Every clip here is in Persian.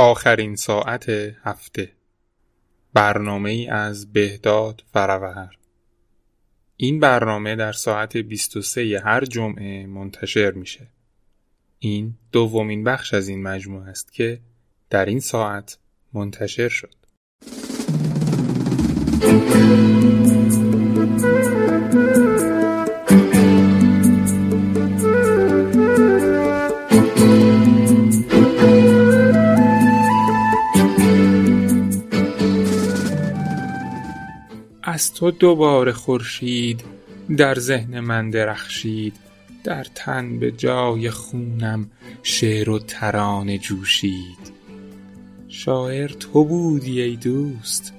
آخرین ساعت هفته برنامه ای از بهداد فروهر این برنامه در ساعت 23 هر جمعه منتشر میشه. این دومین بخش از این مجموعه است که در این ساعت منتشر شد. تو دوباره خورشید در ذهن من درخشید. در تن به جای خونم شعر و ترانه جوشید. شاعر تو بودی ای دوست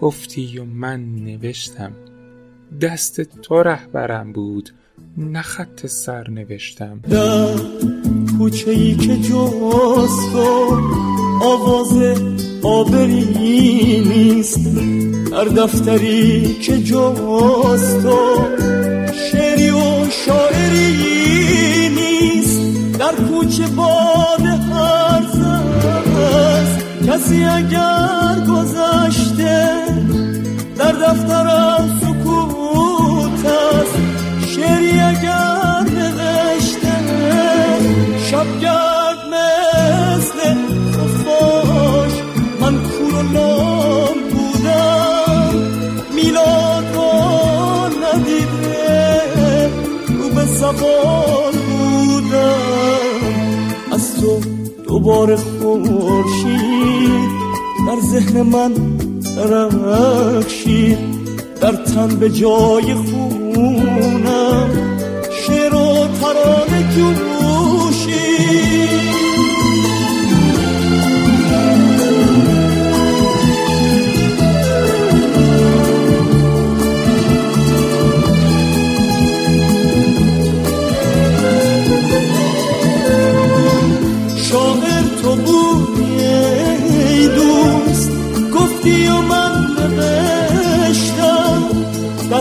گفتی و من نوشتم. دست تو رهبرم بود نه خط سر نوشتم. در کوچه ای که جز تو آواز آبری نیست. در دفتری که جز تو شعری و شاعری نیست در کوچه باد هر است کسی اگر گذشته در دفترم زبان بودم. از تو دوباره خورشید در ذهن من رخشید در تن به جای خونم. شعر و ترانه جوشید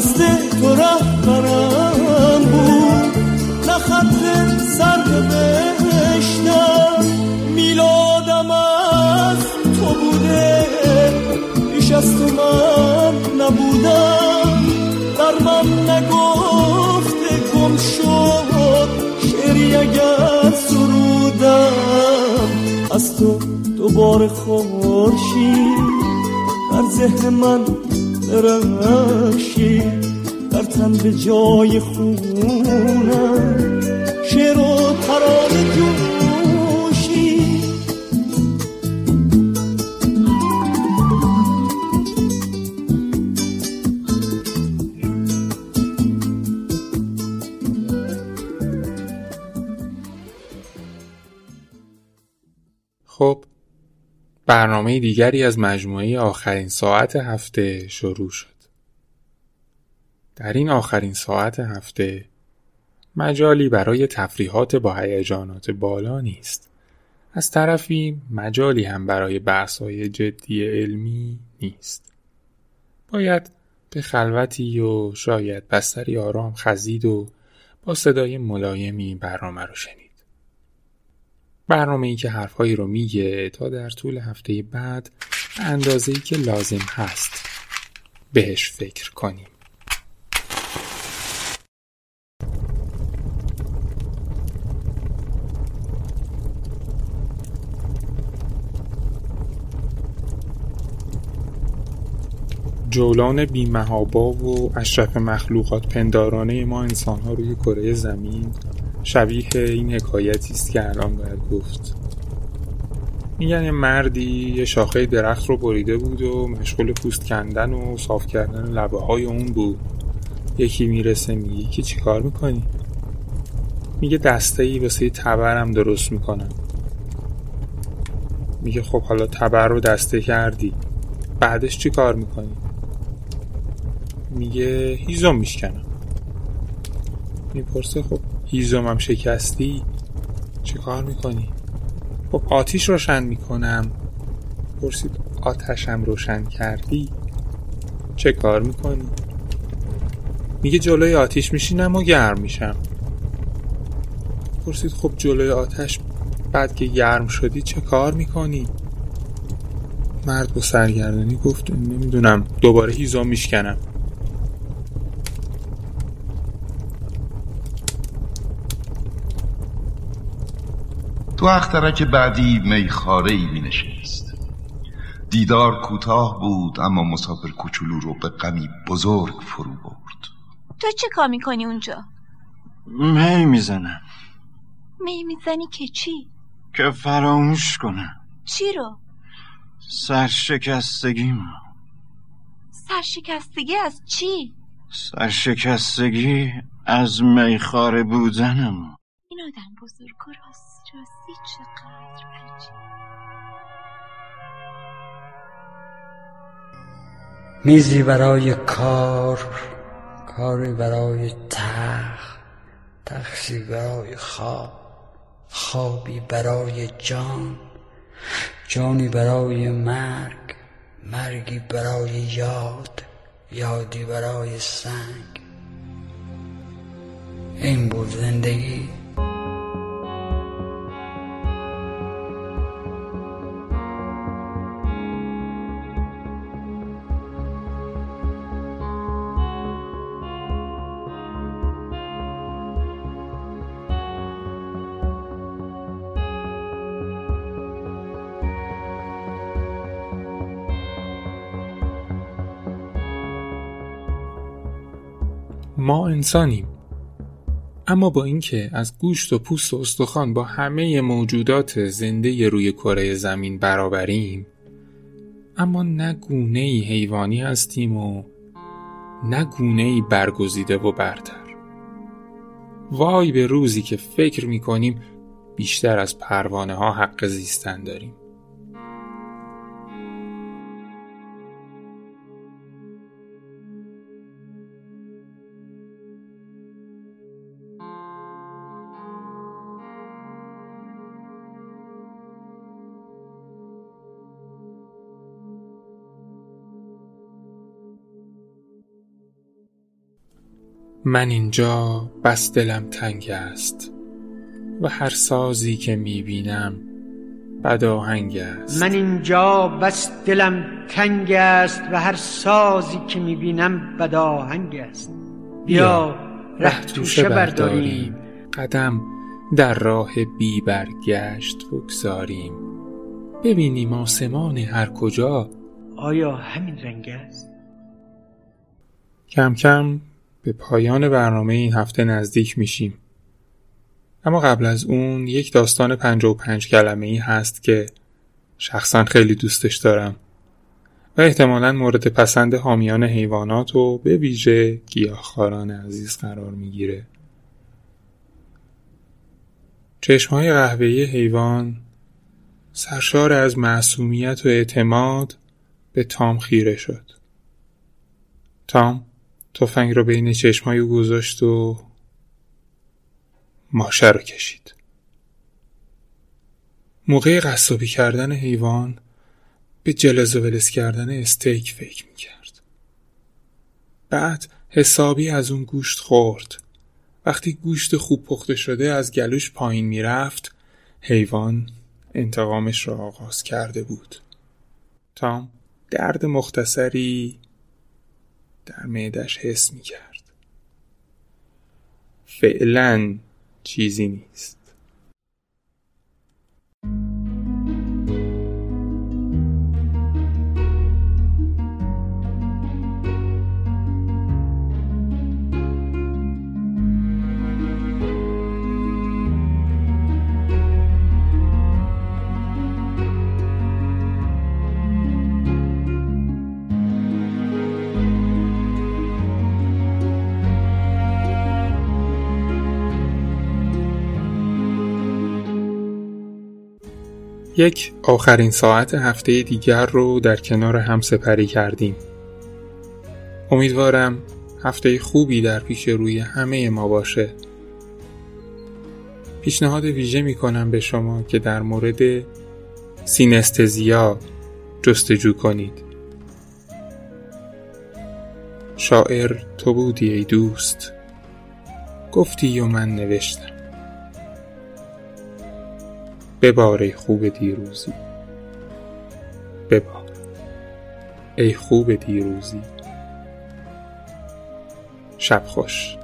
دست تو رهبرم بود. نه خط سر نوشتم میلادم از تو بوده. پیش از تو من نبودم. در من نگفته گم شد. شعری اگر سرودم. از تو دوباره خورشید. در ذهن من درخشی در تن به جای خونم. شعر و ترانه جوشی برنامه دیگری از مجموعه آخرین ساعت هفته شروع شد. در این آخرین ساعت هفته مجالی برای تفریحات با هیجانات بالا نیست. از طرفی مجالی هم برای بحث‌های جدی علمی نیست. باید به خلوتی و شاید بستری آرام خزید و با صدای ملایمی برنامه رو شنید. برنامه ای که حرفهایی رو میگه تا در طول هفته بعد اندازه ای که لازم هست بهش فکر کنیم. جولان بیمهابا و اشرف مخلوقات پندارانه ما انسان ها روی کره زمین شبیه این حکایتی است که الان باید گفت. میگن یه مردی یه شاخه درخت رو بریده بود و مشغول پوست کندن و صاف کردن لبه های اون بود. یکی می‌رسه میگه که چیکار می‌کنی؟ میگه دسته ای واسه تبرم درست می‌کنم. میگه خب حالا تبر رو دسته کردی. بعدش چی کار می‌کنی؟ میگه هیزم میشکنم. می‌پرسه خب هیزمم شکستی چه کار می‌کنی؟ خب آتیش روشن می‌کنم پرسید آتشم روشن کردی چه کار می‌کنی؟ میگه جلوی آتیش میشینم و گرم میشم پرسید خب جلوی آتش بعد که گرم شدی چه کار می‌کنی؟ مرد با سرگردانی گفت نمی‌دونم دوباره هیزا میشکنم تو اخترک بعدی میخاره ای می نشست دیدار کوتاه بود اما مسافر کوچولو رو به غمی بزرگ فرو برد تو چه کار می‌کنی اونجا؟ می می‌زنم می می‌زنی که چی؟ که فراموش کنم چی رو؟ سرشکستگیم سرشکستگی از چی؟ سرشکستگی از میخاره بودنم این آدم بزرگ و راستی راستی چقدر عجیب. میزی برای کار کاری برای تخت تخشی برای خواب خوابی برای جان جانی برای مرگ مرگی برای یاد یادی برای سنگ. این بود زندگی. ما انسانیم. اما با اینکه از گوشت و پوست و استخوان با همه موجودات زنده روی کره زمین برابریم اما نه گونه ای حیوانی هستیم و نه گونه ای برگزیده و برتر. وای به روزی که فکر می کنیم بیشتر از پروانه ها حق زیستن داریم. من اینجا بس دلم تنگ است و هر سازی که می‌بینم بد آهنگ است. من اینجا بس دلم تنگ است و هر سازی که می‌بینم بد آهنگ است. بیا ره توشه برداریم. قدم در راه بی برگشت بگذاریم. ببینیم آسمان هر کجا. آیا همین رنگ است؟ کم کم به پایان برنامه این هفته نزدیک میشیم. اما قبل از اون یک داستان پنج و پنج کلمه ای هست که شخصا خیلی دوستش دارم و احتمالا مورد پسند حامیان حیوانات و به ویژه گیاهخواران عزیز قرار می‌گیره. چشمهای قهوه‌ای حیوان سرشار از معصومیت و اعتماد به تام خیره شد. تام تفنگ رو بین چشمای او گذاشت و ماشه رو کشید. موقع قصابی کردن حیوان به جلز و ولس کردن استیک فکر می‌کرد. بعد حسابی از اون گوشت خورد. وقتی گوشت خوب پخته شده از گلوش پایین می‌رفت حیوان انتقامش را آغاز کرده بود. تام درد مختصری در معدش حس می کرد. فعلا چیزی نیست. یک آخرین ساعت هفته دیگر رو در کنار هم سپری کردیم. امیدوارم هفته خوبی در پیش روی همه ما باشه. پیشنهاد ویژه می کنم به شما که در مورد سینستزیا جستجو کنید. شاعر تو بودی ای دوست گفتی و من نوشتم ببار ای خوب دیروزی. ببار. ای خوب دیروزی. شب خوش.